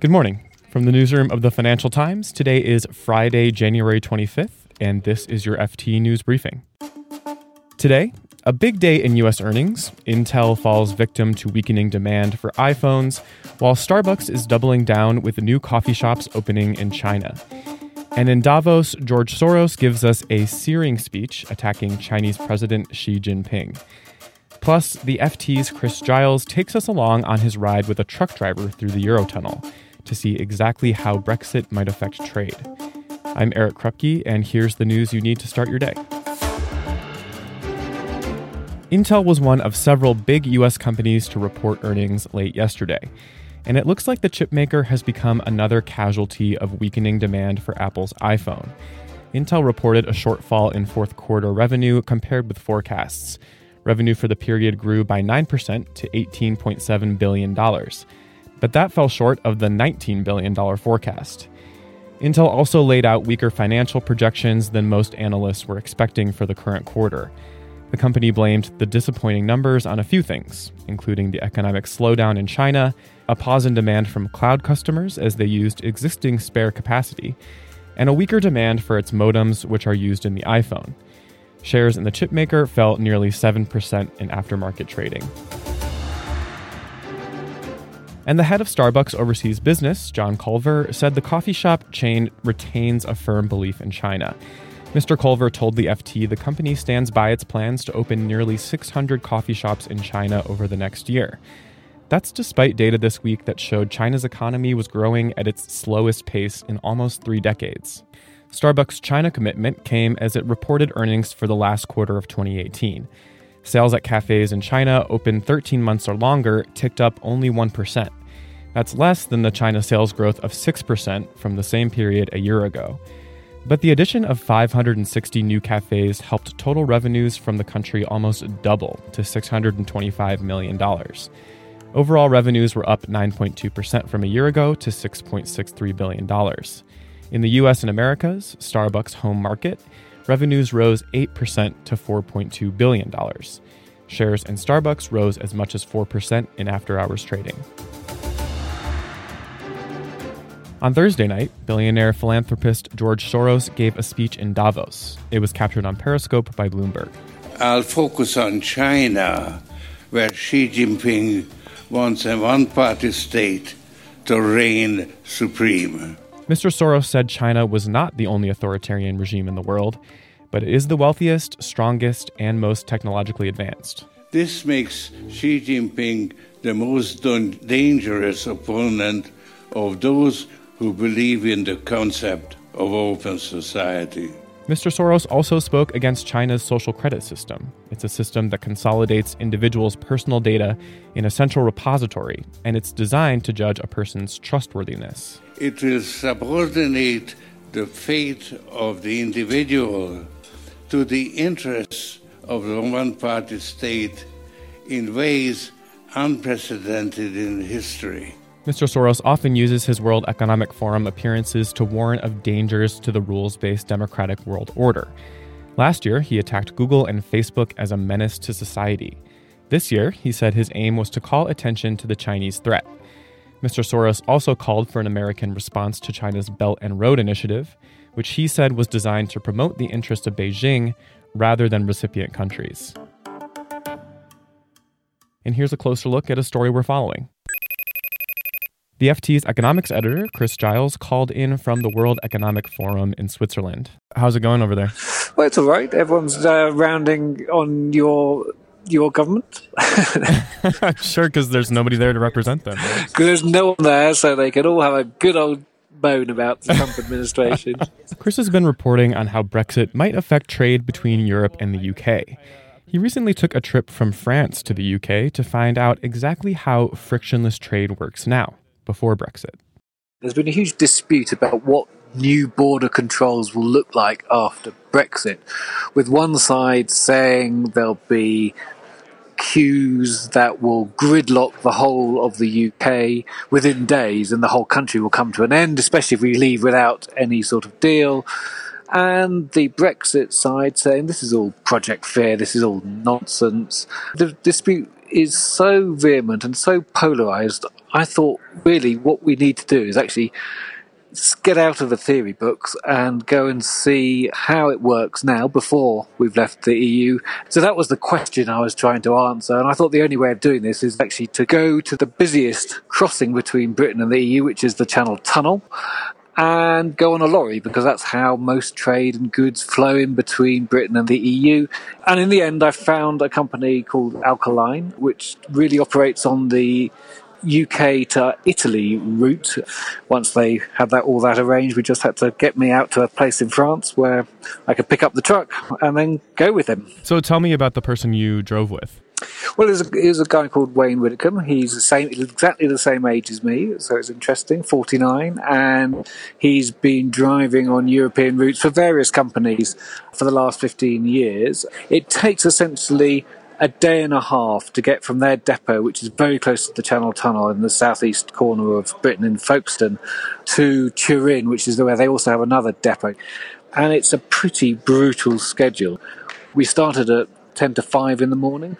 Good morning. From the newsroom of the Financial Times, today is Friday, January 25th, and this is your FT News Briefing. Today, a big day in US earnings. Intel falls victim to weakening demand for iPhones, while Starbucks is doubling down with new coffee shops opening in China. And in Davos, George Soros gives us a searing speech attacking Chinese President Xi Jinping. Plus, the FT's Chris Giles takes us along on his ride with a truck driver through the Eurotunnel to see exactly how Brexit might affect trade. I'm Eric Krupke, and here's the news you need to start your day. Intel was one of several big US companies to report earnings late yesterday, and it looks like the chipmaker has become another casualty of weakening demand for Apple's iPhone. Intel reported a shortfall in fourth quarter revenue compared with forecasts. Revenue for the period grew by 9% to $18.7 billion but that fell short of the $19 billion forecast. Intel also laid out weaker financial projections than most analysts were expecting for the current quarter. The company blamed the disappointing numbers on a few things, including the economic slowdown in China, a pause in demand from cloud customers as they used existing spare capacity, and a weaker demand for its modems, which are used in the iPhone. Shares in the chipmaker fell nearly 7% in aftermarket trading. And the head of Starbucks overseas business, John Culver, said the coffee shop chain retains a firm belief in China. Mr. Culver told the FT the company stands by its plans to open nearly 600 coffee shops in China over the next year. That's despite data this week that showed China's economy was growing at its slowest pace in almost three decades. Starbucks' China commitment came as it reported earnings for the last quarter of 2018. Sales at cafes in China open 13 months or longer ticked up only 1%. That's less than the China sales growth of 6% from the same period a year ago. But the addition of 560 new cafes helped total revenues from the country almost double to $625 million. Overall revenues were up 9.2% from a year ago to $6.63 billion. In the US and Americas, Starbucks' home market, revenues rose 8% to $4.2 billion. Shares in Starbucks rose as much as 4% in after hours trading. On Thursday night, billionaire philanthropist George Soros gave a speech in Davos. It was captured on Periscope by Bloomberg. I'll focus on China, where Xi Jinping wants a one party state to reign supreme. Mr. Soros said China was not the only authoritarian regime in the world, but it is the wealthiest, strongest, and most technologically advanced. This makes Xi Jinping the most dangerous opponent of those who believe in the concept of open society. Mr. Soros also spoke against China's social credit system. It's a system that consolidates individuals' personal data in a central repository, and it's designed to judge a person's trustworthiness. It will subordinate the fate of the individual to the interests of the one party state in ways unprecedented in history. Mr. Soros often uses his World Economic Forum appearances to warn of dangers to the rules based democratic world order. Last year, he attacked Google and Facebook as a menace to society. This year, he said his aim was to call attention to the Chinese threat. Mr. Soros also called for an American response to China's Belt and Road Initiative, which he said was designed to promote the interests of Beijing rather than recipient countries. And here's a closer look at a story we're following. The FT's economics editor, Chris Giles, called in from the World Economic Forum in Switzerland. How's it going over there? Well, it's all right. Everyone's uh, rounding on your your government. Sure, because there's nobody there to represent them. Because there's no one there, so they can all have a good old moan about the Trump administration. Chris has been reporting on how Brexit might affect trade between Europe and the UK. He recently took a trip from France to the UK to find out exactly how frictionless trade works now before Brexit. There's been a huge dispute about what new border controls will look like after Brexit, with one side saying there'll be queues that will gridlock the whole of the UK within days and the whole country will come to an end, especially if we leave without any sort of deal. And the Brexit side saying this is all Project Fear, this is all nonsense. The dispute is so vehement and so polarized. I thought really what we need to do is actually get out of the theory books and go and see how it works now before we've left the EU. So that was the question I was trying to answer. And I thought the only way of doing this is actually to go to the busiest crossing between Britain and the EU, which is the Channel Tunnel, and go on a lorry because that's how most trade and goods flow in between Britain and the EU. And in the end, I found a company called Alkaline, which really operates on the UK to Italy route. Once they had that all that arranged, we just had to get me out to a place in France where I could pick up the truck and then go with them. So tell me about the person you drove with. Well, there's a, there's a guy called Wayne Widdicombe. He's the same, exactly the same age as me, so it's interesting. 49, and he's been driving on European routes for various companies for the last 15 years. It takes essentially a day and a half to get from their depot, which is very close to the Channel Tunnel in the southeast corner of Britain in Folkestone, to Turin, which is where they also have another depot. And it's a pretty brutal schedule. We started at 10 to 5 in the morning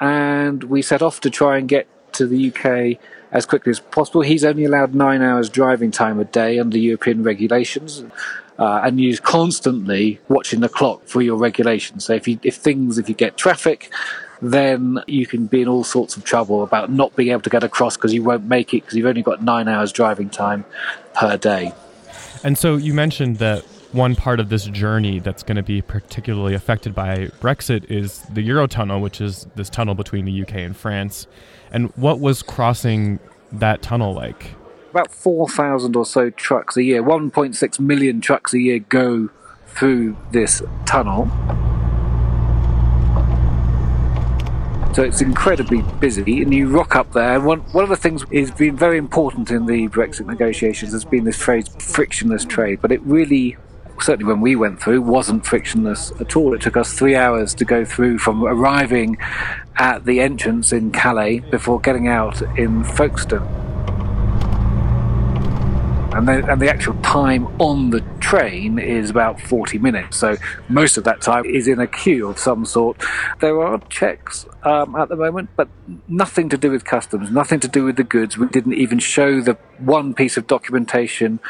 and we set off to try and get to the UK as quickly as possible. He's only allowed nine hours driving time a day under European regulations uh, and you're constantly watching the clock for your regulations. So if you if things if you get traffic, then you can be in all sorts of trouble about not being able to get across because you won't make it because you've only got nine hours driving time per day. And so you mentioned that one part of this journey that's going to be particularly affected by Brexit is the Eurotunnel, which is this tunnel between the UK and France. And what was crossing that tunnel like? about 4,000 or so trucks a year, 1.6 million trucks a year go through this tunnel. So it's incredibly busy, and you rock up there. And one, one of the things has been very important in the Brexit negotiations has been this phrase frictionless trade, but it really certainly when we went through, wasn't frictionless at all. It took us three hours to go through from arriving at the entrance in Calais before getting out in Folkestone and the, and the actual time on the train is about 40 minutes. So most of that time is in a queue of some sort. There are checks um, at the moment, but nothing to do with customs, nothing to do with the goods. We didn't even show the one piece of documentation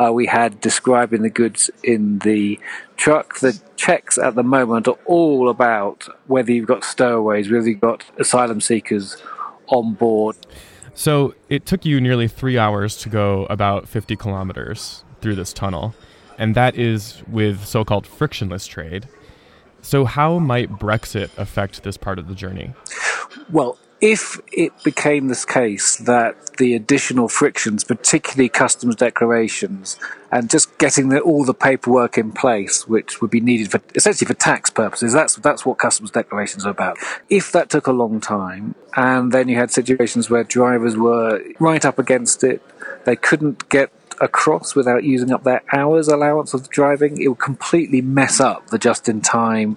uh, we had describing the goods in the truck. The checks at the moment are all about whether you've got stowaways, whether you've got asylum seekers on board. So it took you nearly three hours to go about 50 kilometers through this tunnel, and that is with so called frictionless trade. So, how might Brexit affect this part of the journey? Well, if it became this case that the additional frictions, particularly customs declarations, and just getting the, all the paperwork in place, which would be needed for essentially for tax purposes, that's that's what customs declarations are about. If that took a long time, and then you had situations where drivers were right up against it, they couldn't get across without using up their hours allowance of driving, it would completely mess up the just-in-time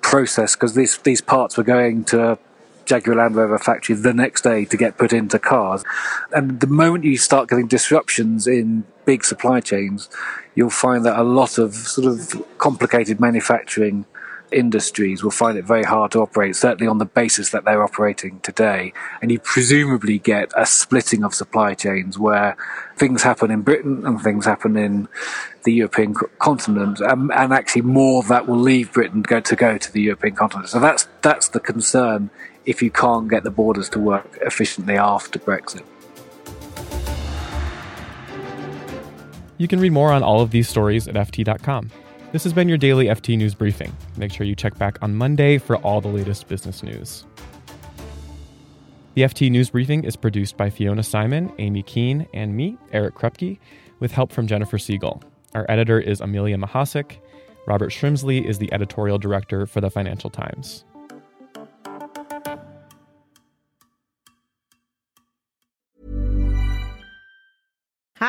process because these these parts were going to Jaguar Land Rover factory the next day to get put into cars. And the moment you start getting disruptions in big supply chains, you'll find that a lot of sort of complicated manufacturing industries will find it very hard to operate, certainly on the basis that they're operating today. And you presumably get a splitting of supply chains where things happen in Britain and things happen in the European continent, and, and actually more that will leave Britain to go to go to the European continent. So that's that's the concern if you can't get the borders to work efficiently after Brexit. You can read more on all of these stories at FT.com. This has been your daily FT News Briefing. Make sure you check back on Monday for all the latest business news. The FT News Briefing is produced by Fiona Simon, Amy Keene, and me, Eric Krupke, with help from Jennifer Siegel. Our editor is Amelia Mahasik. Robert Shrimsley is the editorial director for the Financial Times.